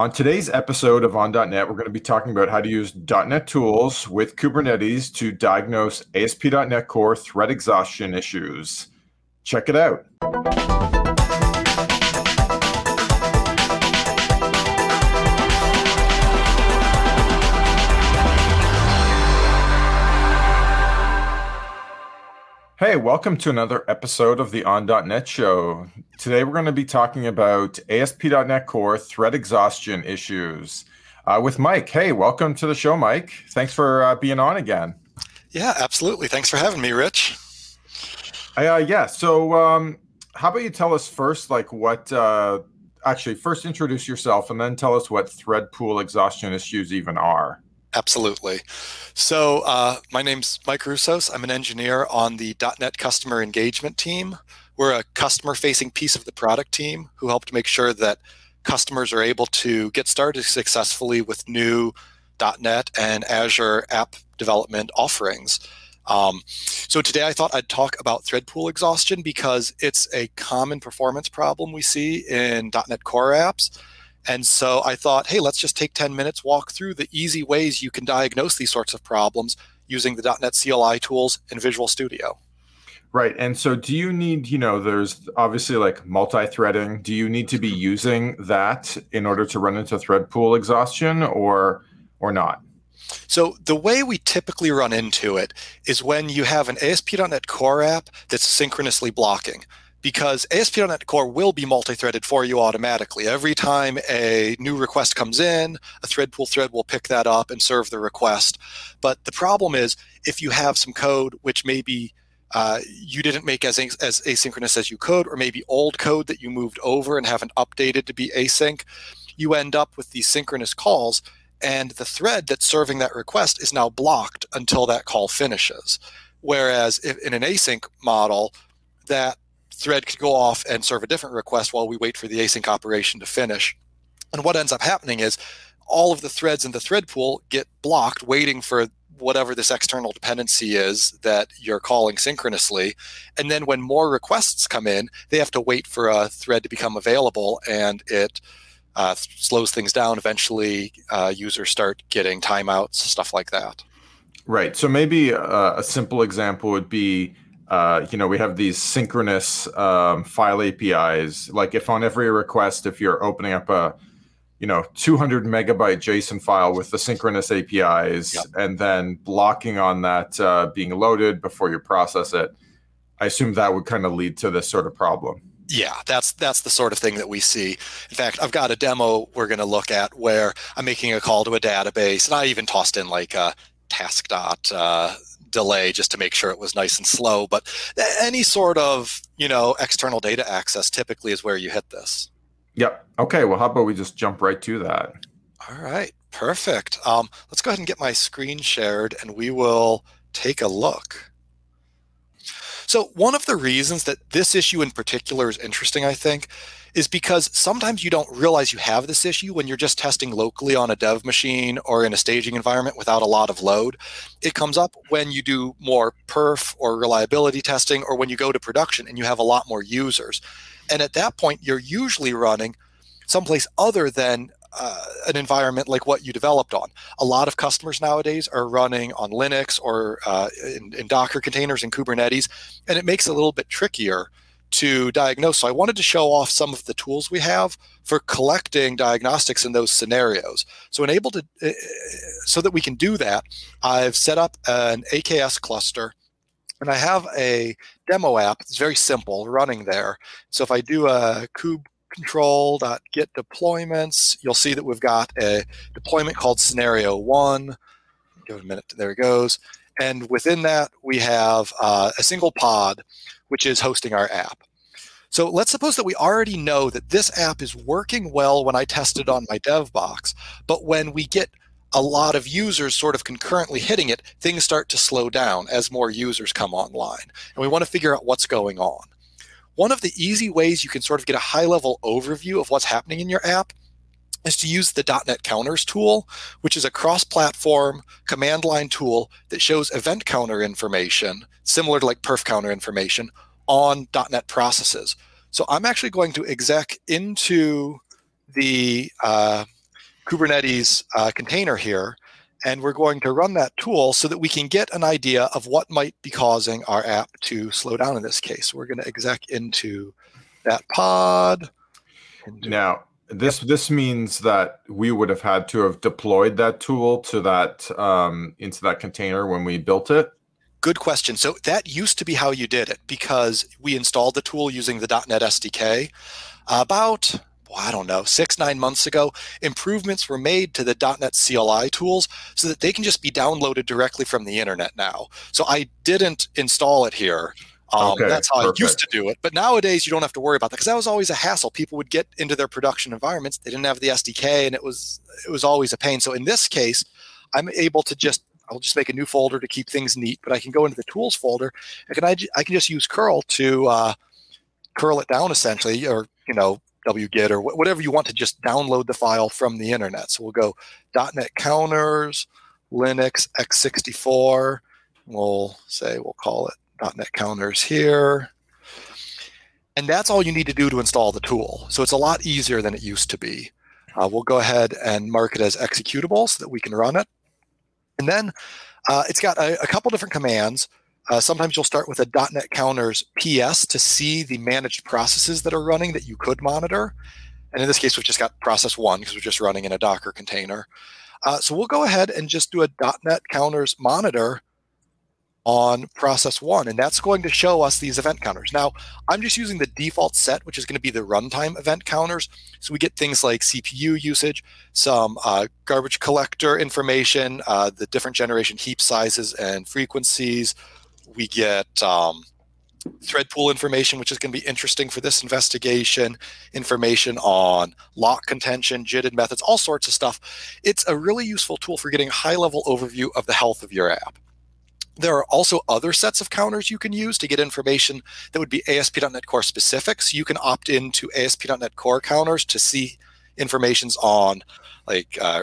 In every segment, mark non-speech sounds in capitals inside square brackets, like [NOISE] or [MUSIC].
On today's episode of On.NET, we're going to be talking about how to use .NET tools with Kubernetes to diagnose ASP.NET Core thread exhaustion issues. Check it out. Hey, welcome to another episode of the On.NET Show. Today we're going to be talking about ASP.NET Core thread exhaustion issues uh, with Mike. Hey, welcome to the show, Mike. Thanks for uh, being on again. Yeah, absolutely. Thanks for having me, Rich. Uh, yeah, so um, how about you tell us first, like what, uh, actually, first introduce yourself and then tell us what thread pool exhaustion issues even are. Absolutely. So, uh, my name's Mike Rousos. I'm an engineer on the .NET Customer Engagement team. We're a customer-facing piece of the product team who help to make sure that customers are able to get started successfully with new .NET and Azure app development offerings. Um, so today I thought I'd talk about thread pool exhaustion because it's a common performance problem we see in .NET Core apps and so I thought, hey, let's just take 10 minutes, walk through the easy ways you can diagnose these sorts of problems using the .NET CLI tools in Visual Studio. Right. And so do you need, you know, there's obviously like multi-threading. Do you need to be using that in order to run into thread pool exhaustion or or not? So the way we typically run into it is when you have an ASP.NET Core app that's synchronously blocking because ASP.NET Core will be multi-threaded for you automatically. Every time a new request comes in, a thread pool thread will pick that up and serve the request. But the problem is if you have some code which maybe uh, you didn't make as, as asynchronous as you could, or maybe old code that you moved over and haven't updated to be async, you end up with these synchronous calls and the thread that's serving that request is now blocked until that call finishes. Whereas in an async model, that thread could go off and serve a different request while we wait for the async operation to finish. And what ends up happening is all of the threads in the thread pool get blocked waiting for whatever this external dependency is that you're calling synchronously. And then when more requests come in, they have to wait for a thread to become available and it uh, slows things down. Eventually, uh, users start getting timeouts, stuff like that. Right. So maybe uh, a simple example would be uh, you know, we have these synchronous um, file APIs. Like if on every request, if you're opening up a, you know, 200 megabyte JSON file with the synchronous APIs yep. and then blocking on that uh, being loaded before you process it, I assume that would kind of lead to this sort of problem. Yeah, that's that's the sort of thing that we see. In fact, I've got a demo we're going to look at where I'm making a call to a database, and I even tossed in like a task dot uh, delay just to make sure it was nice and slow. But any sort of you know external data access typically is where you hit this. Yep. Okay. Well, how about we just jump right to that? All right. Perfect. Um, let's go ahead and get my screen shared, and we will take a look. So one of the reasons that this issue in particular is interesting, I think, is because sometimes you don't realize you have this issue when you're just testing locally on a dev machine or in a staging environment without a lot of load. It comes up when you do more perf or reliability testing or when you go to production and you have a lot more users. And at that point, you're usually running someplace other than uh, an environment like what you developed on. A lot of customers nowadays are running on Linux or uh, in, in Docker containers and Kubernetes, and it makes it a little bit trickier to diagnose. So I wanted to show off some of the tools we have for collecting diagnostics in those scenarios. So enable to uh, so that we can do that, I've set up an AKS cluster and I have a demo app. It's very simple running there. So if I do a kube control.get deployments, you'll see that we've got a deployment called scenario one. Give it a minute. There it goes. And within that, we have uh, a single pod which is hosting our app. So let's suppose that we already know that this app is working well when I test it on my dev box, but when we get a lot of users sort of concurrently hitting it, things start to slow down as more users come online. And we want to figure out what's going on. One of the easy ways you can sort of get a high level overview of what's happening in your app is to use the .NET Counters tool, which is a cross-platform command line tool that shows event counter information, similar to like perf counter information, on .NET processes. So I'm actually going to exec into the uh, Kubernetes uh, container here, and we're going to run that tool so that we can get an idea of what might be causing our app to slow down in this case. We're going to exec into that pod. Now, this this means that we would have had to have deployed that tool to that um, into that container when we built it. Good question. So that used to be how you did it because we installed the tool using the .NET SDK. About well, I don't know, six, nine months ago, improvements were made to the .NET CLI tools so that they can just be downloaded directly from the internet now. So I didn't install it here. Um, okay, that's how perfect. I used to do it. But nowadays, you don't have to worry about that because that was always a hassle. People would get into their production environments; they didn't have the SDK, and it was it was always a pain. So in this case, I'm able to just I'll just make a new folder to keep things neat. But I can go into the tools folder. I can I, I can just use curl to uh, curl it down essentially, or you know wget or wh- whatever you want to just download the file from the internet. So we'll go .NET counters, Linux x64. We'll say we'll call it .NET counters here. And that's all you need to do to install the tool. So it's a lot easier than it used to be. Uh, we'll go ahead and mark it as executable so that we can run it. And then uh, it's got a, a, couple different commands. Uh, sometimes you'll start with a .NET counters PS to see the managed processes that are running that you could monitor. And in this case, we've just got process one because we're just running in a Docker container. Uh, so we'll go ahead and just do a .NET counters monitor on process one, and that's going to show us these event counters. Now, I'm just using the default set, which is going to be the runtime event counters. So we get things like CPU usage, some uh, garbage collector information, uh, the different generation heap sizes and frequencies. We get um, thread pool information, which is going to be interesting for this investigation, information on lock contention, JITted methods, all sorts of stuff. It's a really useful tool for getting a high level overview of the health of your app. There are also other sets of counters you can use to get information that would be ASP.NET Core specific. So you can opt into ASP.NET Core counters to see informations on like uh,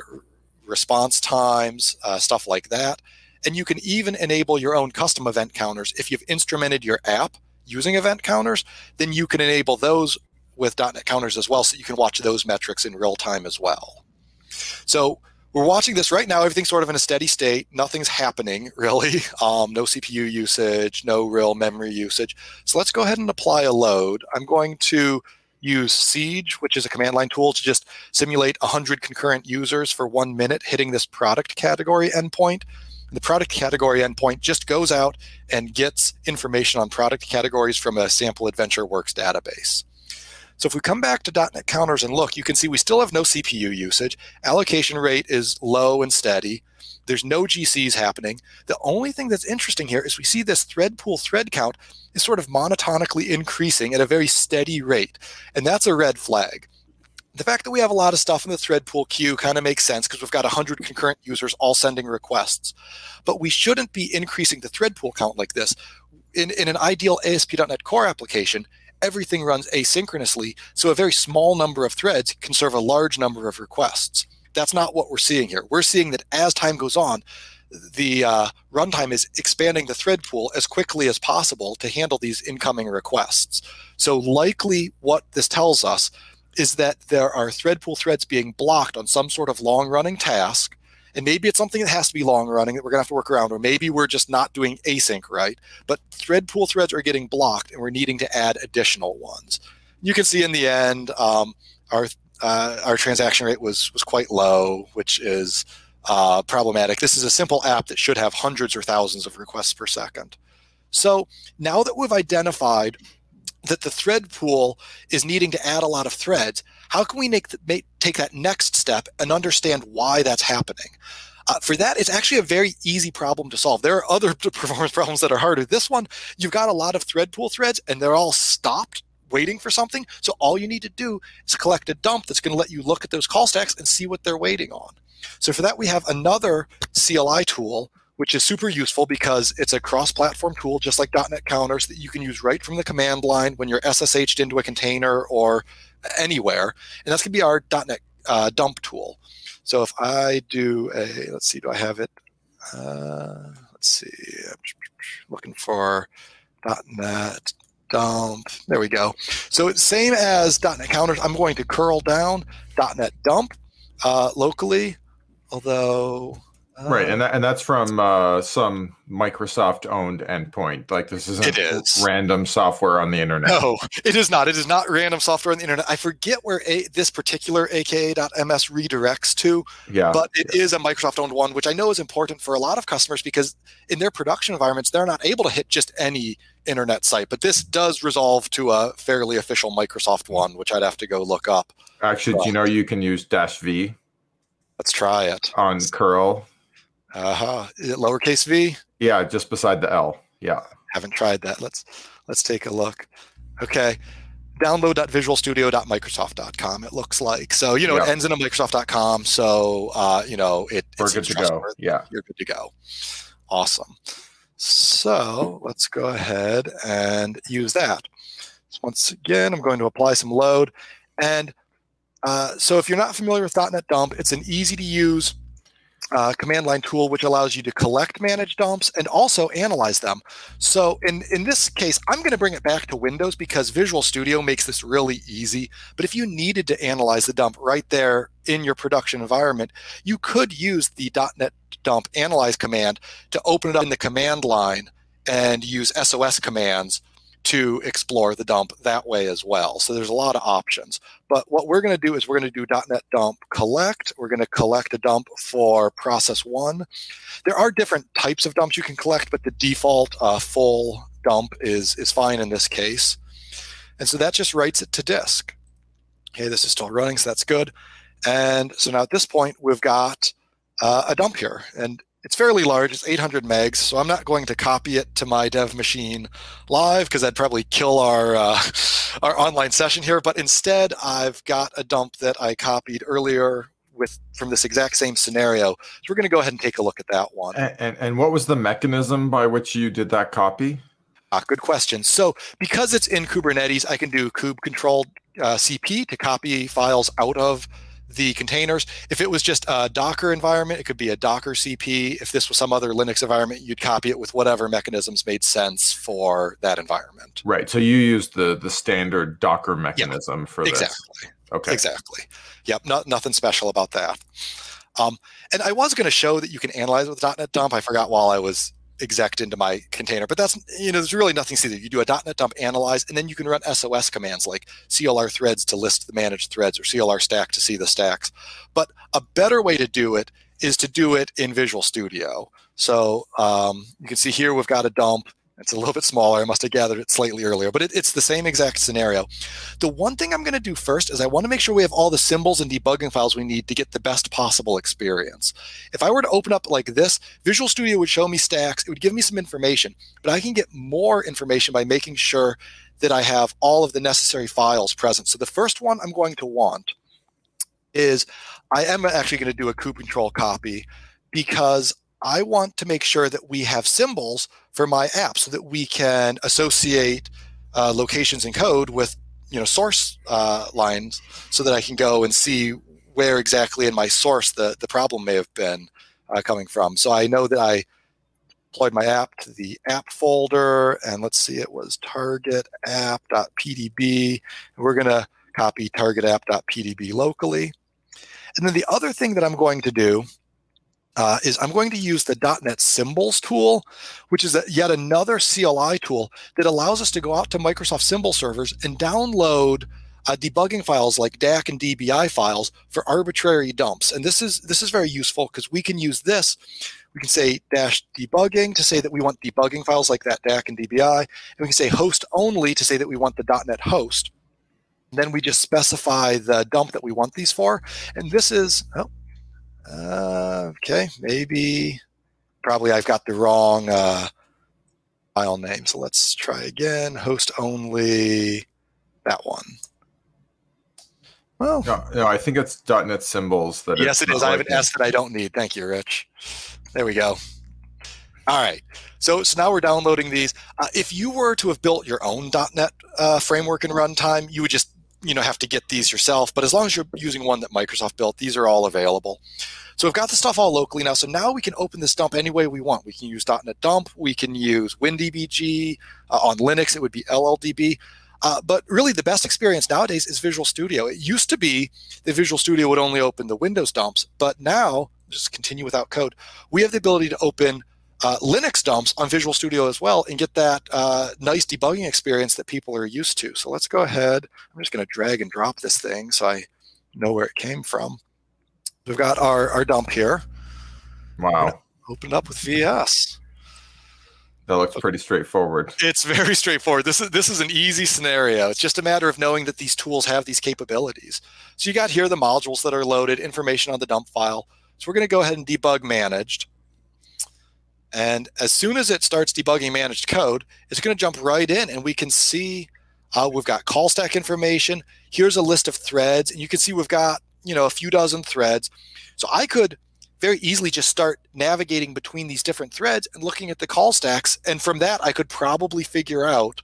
response times, uh, stuff like that. And you can even enable your own custom event counters. If you've instrumented your app using event counters, then you can enable those with .NET counters as well, so you can watch those metrics in real time as well. So we're watching this right now. Everything's sort of in a steady state. Nothing's happening [LAUGHS] really. Um, no CPU usage, no real memory usage. So let's go ahead and apply a load. I'm going to use Siege, which is a command line tool, to just simulate 100 concurrent users for one minute hitting this product category endpoint. The product category endpoint just goes out and gets information on product categories from a sample AdventureWorks database. So if we come back to .NET counters and look, you can see we still have no CPU usage. Allocation rate is low and steady. There's no GCs happening. The only thing that's interesting here is we see this thread pool thread count is sort of monotonically increasing at a very steady rate. And that's a red flag. The fact that we have a lot of stuff in the thread pool queue kind of makes sense because we've got 100 concurrent users all sending requests. But we shouldn't be increasing the thread pool count like this. In, in an ideal ASP.NET Core application, everything runs asynchronously, so a very small number of threads can serve a large number of requests. That's not what we're seeing here. We're seeing that as time goes on, the uh, runtime is expanding the thread pool as quickly as possible to handle these incoming requests. So, likely, what this tells us is that there are thread pool threads being blocked on some sort of long running task and maybe it's something that has to be long running that we're going to have to work around, or maybe we're just not doing async right. But thread pool threads are getting blocked, and we're needing to add additional ones. You can see in the end, um, our uh, our transaction rate was was quite low, which is uh, problematic. This is a simple app that should have hundreds or thousands of requests per second. So now that we've identified that the thread pool is needing to add a lot of threads, how can we make, make take that next step and understand why that's happening? Uh, for that, it's actually a very easy problem to solve. There are other [LAUGHS] performance problems that are harder. This one, you've got a lot of thread pool threads and they're all stopped waiting for something. So all you need to do is collect a dump that's going to let you look at those call stacks and see what they're waiting on. So for that, we have another CLI tool which is super useful because it's a cross-platform tool, just like .NET counters that you can use right from the command line when you're SSH'd into a container or anywhere. And that's going to be our .NET uh, dump tool. So if I do a, let's see, do I have it? Uh, let's see, I'm looking for .NET dump. There we go. So it's same as .NET counters. I'm going to curl down .NET dump uh, locally, although right, and that, and that's from uh, some Microsoft owned endpoint. Like this isn't It is. random software on the internet. No, it is not. It is not random software on the internet. I forget where a, this particular aka.ms redirects to, Yeah, but it is a Microsoft owned one, which I know is important for a lot of customers because in their production environments, they're not able to hit just any internet site. But this does resolve to a fairly official Microsoft one, which I'd have to go look up. actually, do you know you can use dash v Let's try it. on curl? Uh huh. Lowercase v. Yeah, just beside the L. Yeah. Haven't tried that. Let's let's take a look. Okay. Download.visualstudio.microsoft.com. It looks like so. You know, it ends in a Microsoft.com. So uh, you know, it, We're good to go. Yeah. You're good to go. Awesome. So let's go ahead and use that. So once again, I'm going to apply some load. And uh, so if you're not familiar with .NET Dump, it's an easy to use uh, command line tool which allows you to collect manage dumps and also analyze them. So in, in this case, I'm going to bring it back to Windows because Visual Studio makes this really easy. But if you needed to analyze the dump right there in your production environment, you could use the .NET dump analyze command to open it up in the command line and use SOS commands to explore the dump that way as well. So there's a lot of options. But what we're going to do is we're going to do .NET dump collect. We're going to collect a dump for process one. There are different types of dumps you can collect, but the default uh, full dump is is fine in this case. And so that just writes it to disk. Okay, this is still running, so that's good. And so now at this point, we've got uh, a dump here, and it's fairly large. It's 800 megs, so I'm not going to copy it to my dev machine live because that'd probably kill our uh, [LAUGHS] our online session here. But instead, I've got a dump that I copied earlier with from this exact same scenario. So we're going to go ahead and take a look at that one. And, and and what was the mechanism by which you did that copy? Ah, good question. So because it's in Kubernetes, I can do kube controlled uh, CP to copy files out of the containers. If it was just a Docker environment, it could be a Docker CP. If this was some other Linux environment, you'd copy it with whatever mechanisms made sense for that environment. Right. So you used the the standard Docker mechanism for this. Exactly. Okay. Exactly. Yep. Not, nothing special about that. Um, and I was going to show that you can analyze with .NET Dump. I forgot while I was exec into my container, but that's you know there's really nothing to see there. You do a .NET Dump analyze, and then you can run SOS commands like CLR threads to list the managed threads or CLR stack to see the stacks. But a better way to do it is to do it in Visual Studio. So um, you can see here we've got a dump. It's a little bit smaller. I must have gathered it slightly earlier, but it, it's the same exact scenario. The one thing I'm going to do first is I want to make sure we have all the symbols and debugging files we need to get the best possible experience. If I were to open up like this, Visual Studio would show me stacks, it would give me some information, but I can get more information by making sure that I have all of the necessary files present. So the first one I'm going to want is I am actually going to do a kube control copy because I want to make sure that we have symbols for my app so that we can associate uh, locations in code with you know source uh, lines so that I can go and see where exactly in my source the, the problem may have been uh, coming from. So I know that I deployed my app to the app folder and let's see it was target app.pdb. We're going to copy target app.pdb locally. And then the other thing that I'm going to do uh, is I'm going to use the .NET Symbols tool, which is a, yet another CLI tool that allows us to go out to Microsoft Symbol servers and download uh, debugging files like DAC and DBI files for arbitrary dumps. And this is this is very useful because we can use this. We can say dash debugging to say that we want debugging files like that DAC and DBI, and we can say host only to say that we want the .NET host. And then we just specify the dump that we want these for, and this is oh, uh, okay, maybe, probably I've got the wrong uh, file name. So let's try again. Host only, that one. Well, No, no, I think it's .NET symbols that. yes, it is. I have an S that I don't need. Thank you, Rich. There we go. All right. So, so now we're downloading these. Uh, if you were to have built your own .NET uh, framework and runtime, you would just you know have to get these yourself. But as long as you're using one that Microsoft built, these are all available. So we've got the stuff all locally now. So now we can open this dump any way we want. We can use .NET Dump. We can use WinDBG. Uh, on Linux, it would be LLDB. Uh, but really, the best experience nowadays is Visual Studio. It used to be that Visual Studio would only open the Windows dumps, but now, just continue without code, we have the ability to open uh, Linux dumps on Visual Studio as well and get that uh, nice debugging experience that people are used to. So let's go ahead. I'm just going to drag and drop this thing so I know where it came from. We've got our, our dump here. Wow. Opened up with VS. That looks pretty straightforward. It's very straightforward. This is this is an easy scenario. It's just a matter of knowing that these tools have these capabilities. So you got here the modules that are loaded, information on the dump file. So we're going to go ahead and debug managed. And as soon as it starts debugging managed code, it's going to jump right in and we can see uh, we've got call stack information. Here's a list of threads. And you can see we've got, you know, a few dozen threads. So I could very easily just start navigating between these different threads and looking at the call stacks. And from that, I could probably figure out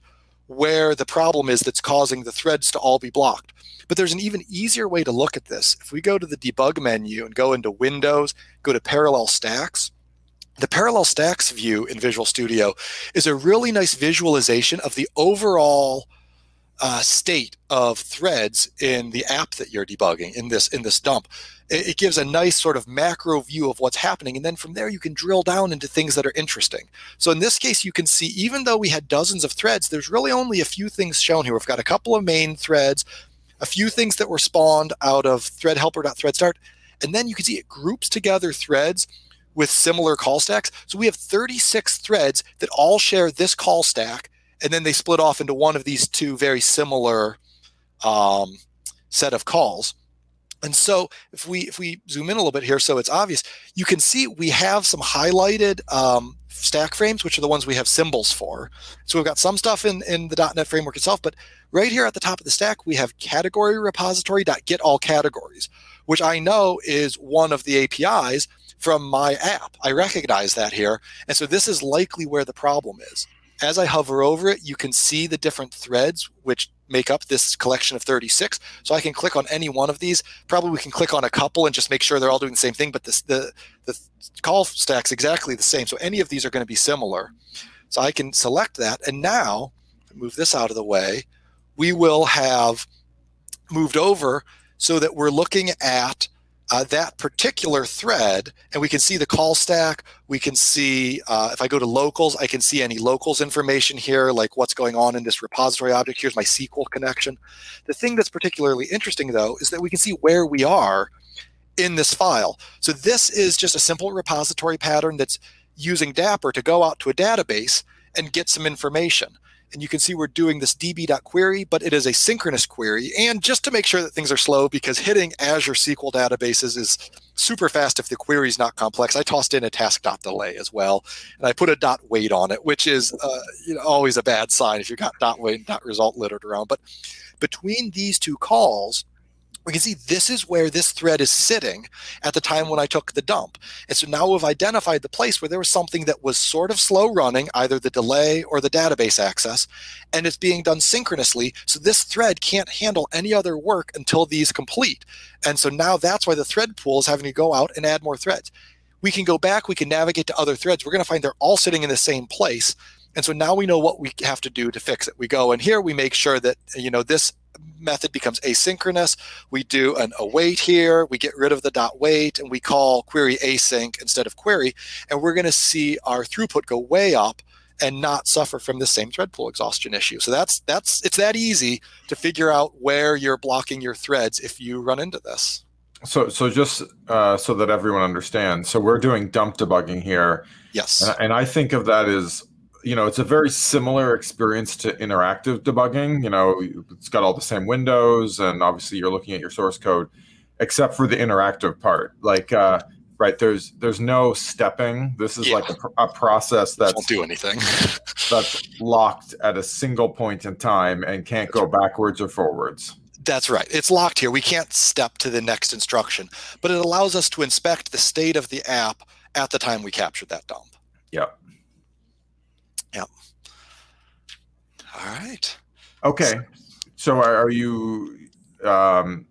where the problem is that's causing the threads to all be blocked. But there's an even easier way to look at this. If we go to the debug menu and go into Windows, go to parallel stacks, the parallel stacks view in Visual Studio is a really nice visualization of the overall uh, state of threads in the app that you're debugging in this in this dump. It, it, gives a nice sort of macro view of what's happening, and then from there you can drill down into things that are interesting. So in this case, you can see even though we had dozens of threads, there's really only a few things shown here. We've got a couple of main threads, a few things that were spawned out of thread helper.threadstart, and then you can see it groups together threads with similar call stacks. So we have 36 threads that all share this call stack, and then they split off into one of these two very similar um, set of calls. And so if we if we zoom in a little bit here, so it's obvious, you can see we have some highlighted um, stack frames, which are the ones we have symbols for. So we've got some stuff in, in the .NET framework itself, but right here at the top of the stack, we have category repository get all categories, which I know is one of the APIs from my app. I recognize that here. And so this is likely where the problem is. As I hover over it, you can see the different threads which make up this collection of 36. So I can click on any one of these. Probably we can click on a couple and just make sure they're all doing the same thing, but this, the, the call stack's exactly the same. So any of these are going to be similar. So I can select that. And now, move this out of the way, we will have moved over so that we're looking at uh, that particular thread, and we can see the call stack. We can see, uh, if I go to locals, I can see any locals information here, like what's going on in this repository object. Here's my SQL connection. The thing that's particularly interesting, though, is that we can see where we are in this file. So this is just a simple repository pattern that's using Dapper to go out to a database and get some information and you can see we're doing this db.query, but it is a synchronous query. And just to make sure that things are slow, because hitting Azure SQL databases is super fast if the query is not complex, I tossed in a task.delay as well. And I put a dot wait on it, which is uh, you know, always a bad sign if you've got dot wait and dot result littered around. But between these two calls, we can see this is where this thread is sitting at the time when I took the dump. And so now we've identified the place where there was something that was sort of slow running, either the delay or the database access, and it's being done synchronously. So this thread can't handle any other work until these complete. And so now that's why the thread pool is having to go out and add more threads. We can go back, we can navigate to other threads. We're going to find they're all sitting in the same place. And so now we know what we have to do to fix it. We go and here we make sure that, you know, this method becomes asynchronous. We do an await here, we get rid of the dot wait, and we call query async instead of query. And we're going to see our throughput go way up and not suffer from the same thread pool exhaustion issue. So that's that's it's that easy to figure out where you're blocking your threads if you run into this. So so just uh, so that everyone understands, so we're doing dump debugging here. Yes. And, and I think of that as you know, it's a very similar experience to interactive debugging. You know, it's got all the same windows, and obviously you're looking at your source code, except for the interactive part. Like, uh, right there's there's no stepping. This is yeah. like a, a, process that won't do anything. [LAUGHS] that's locked at a single point in time and can't go backwards or forwards. That's right. It's locked here. We can't step to the next instruction, but it allows us to inspect the state of the app at the time we captured that dump. Yep. Yep. All right. Okay. So are, are you um,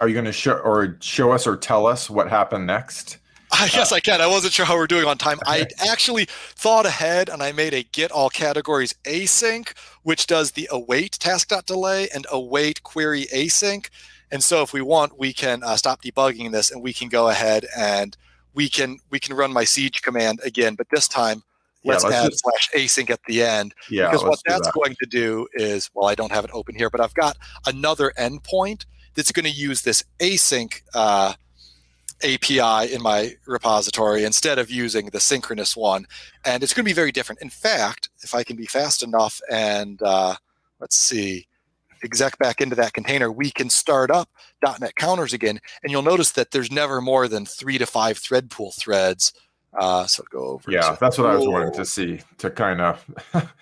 are you going to show or show us or tell us what happened next? I guess I can. I wasn't sure how we're doing on time. I actually thought ahead and I made a get all categories async, which does the await task.delay and await query async. And so if we want, we can uh, stop debugging this and we can go ahead and we can we can run my siege command again, but this time let's, yeah, let's add just, slash async at the end. Yeah, because what that's that. going to do is, well, I don't have it open here, but I've got another endpoint that's going to use this async uh, API in my repository instead of using the synchronous one. And it's going to be very different. In fact, if I can be fast enough and uh, let's see, exec back into that container, we can start up .NET counters again. And you'll notice that there's never more than three to five thread pool threads. Uh, so go over. Yeah, that's what I was wanting to see to kind of [LAUGHS]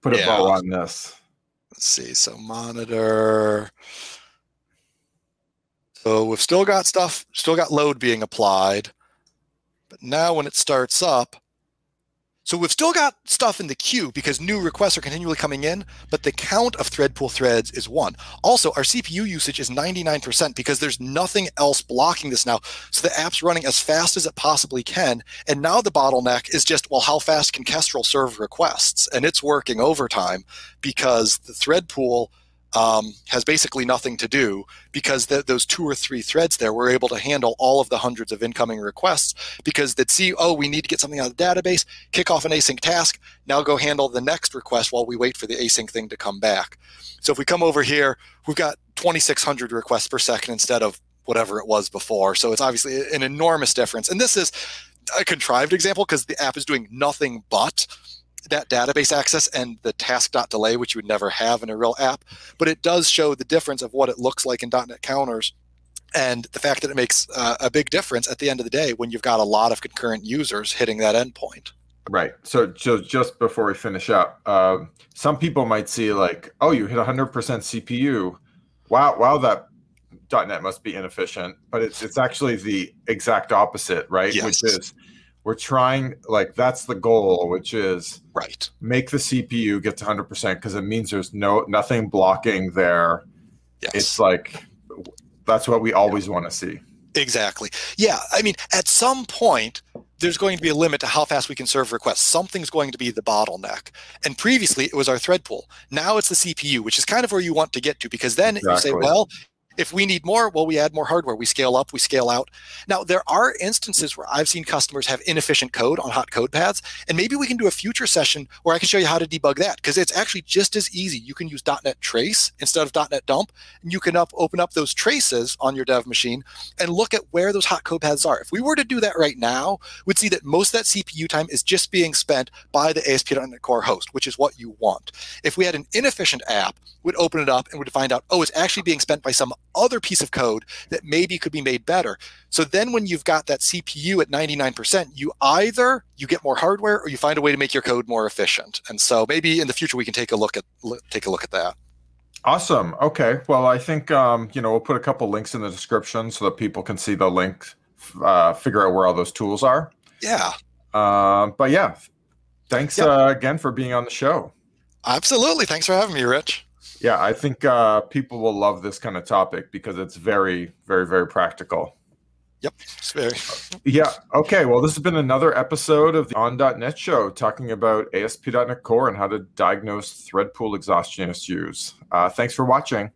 put a yeah. bow on this. Let's see. So monitor. So we've still got stuff, still got load being applied. But now when it starts up, so we've still got stuff in the queue because new requests are continually coming in, but the count of thread pool threads is one. Also, our CPU usage is 99% because there's nothing else blocking this now. So the app's running as fast as it possibly can. And now the bottleneck is just, well, how fast can Kestrel serve requests? And it's working overtime because the thread pool – um, has basically nothing to do because the, those two or three threads there were able to handle all of the hundreds of incoming requests because they'd see, oh, we need to get something out of the database, kick off an async task, now go handle the next request while we wait for the async thing to come back. So if we come over here, we've got 2,600 requests per second instead of whatever it was before. So it's obviously an enormous difference. And this is a contrived example because the app is doing nothing but that database access and the task.delay, which you would never have in a real app. But it does show the difference of what it looks like in .NET counters and the fact that it makes uh, a big difference at the end of the day when you've got a lot of concurrent users hitting that endpoint. Right. So, so just before we finish up, um, some people might see like, oh, you hit 100% CPU. Wow, wow, that .NET must be inefficient. But it's it's actually the exact opposite, right? Yes. Which is we're trying like that's the goal which is right make the cpu get to 100% because it means there's no nothing blocking there yes. it's like that's what we always want to see exactly yeah i mean at some point there's going to be a limit to how fast we can serve requests. Something's going to be the bottleneck. And previously it was our thread pool. Now it's the CPU, which is kind of where you want to get to because then exactly. you say, well, if we need more, well, we add more hardware. We scale up, we scale out. Now, there are instances where I've seen customers have inefficient code on hot code paths, and maybe we can do a future session where I can show you how to debug that because it's actually just as easy. You can use .NET Trace instead of .NET Dump, and you can up, open up those traces on your dev machine and look at where those hot code paths are. If we were to do that right now, we'd see that most of that CPU time is just being spent by the ASP.NET Core host, which is what you want. If we had an inefficient app, we'd open it up and we'd find out, oh, it's actually being spent by some other piece of code that maybe could be made better. So then when you've got that CPU at 99%, you either you get more hardware or you find a way to make your code more efficient. And so maybe in the future we can take a look at take a look at that. Awesome. Okay. Well, I think um, you know we'll put a couple links in the description so that people can see the link, uh, figure out where all those tools are. Yeah. Uh, but yeah, thanks uh, again for being on the show. Absolutely. Thanks for having me, Rich. Yeah, I think uh, people will love this kind of topic because it's very, very, very practical. Yep, it's very. yeah. Okay. Well, this has been another episode of the On.NET show talking about ASP.NET Core and how to diagnose thread pool exhaustion issues. Uh, thanks for watching.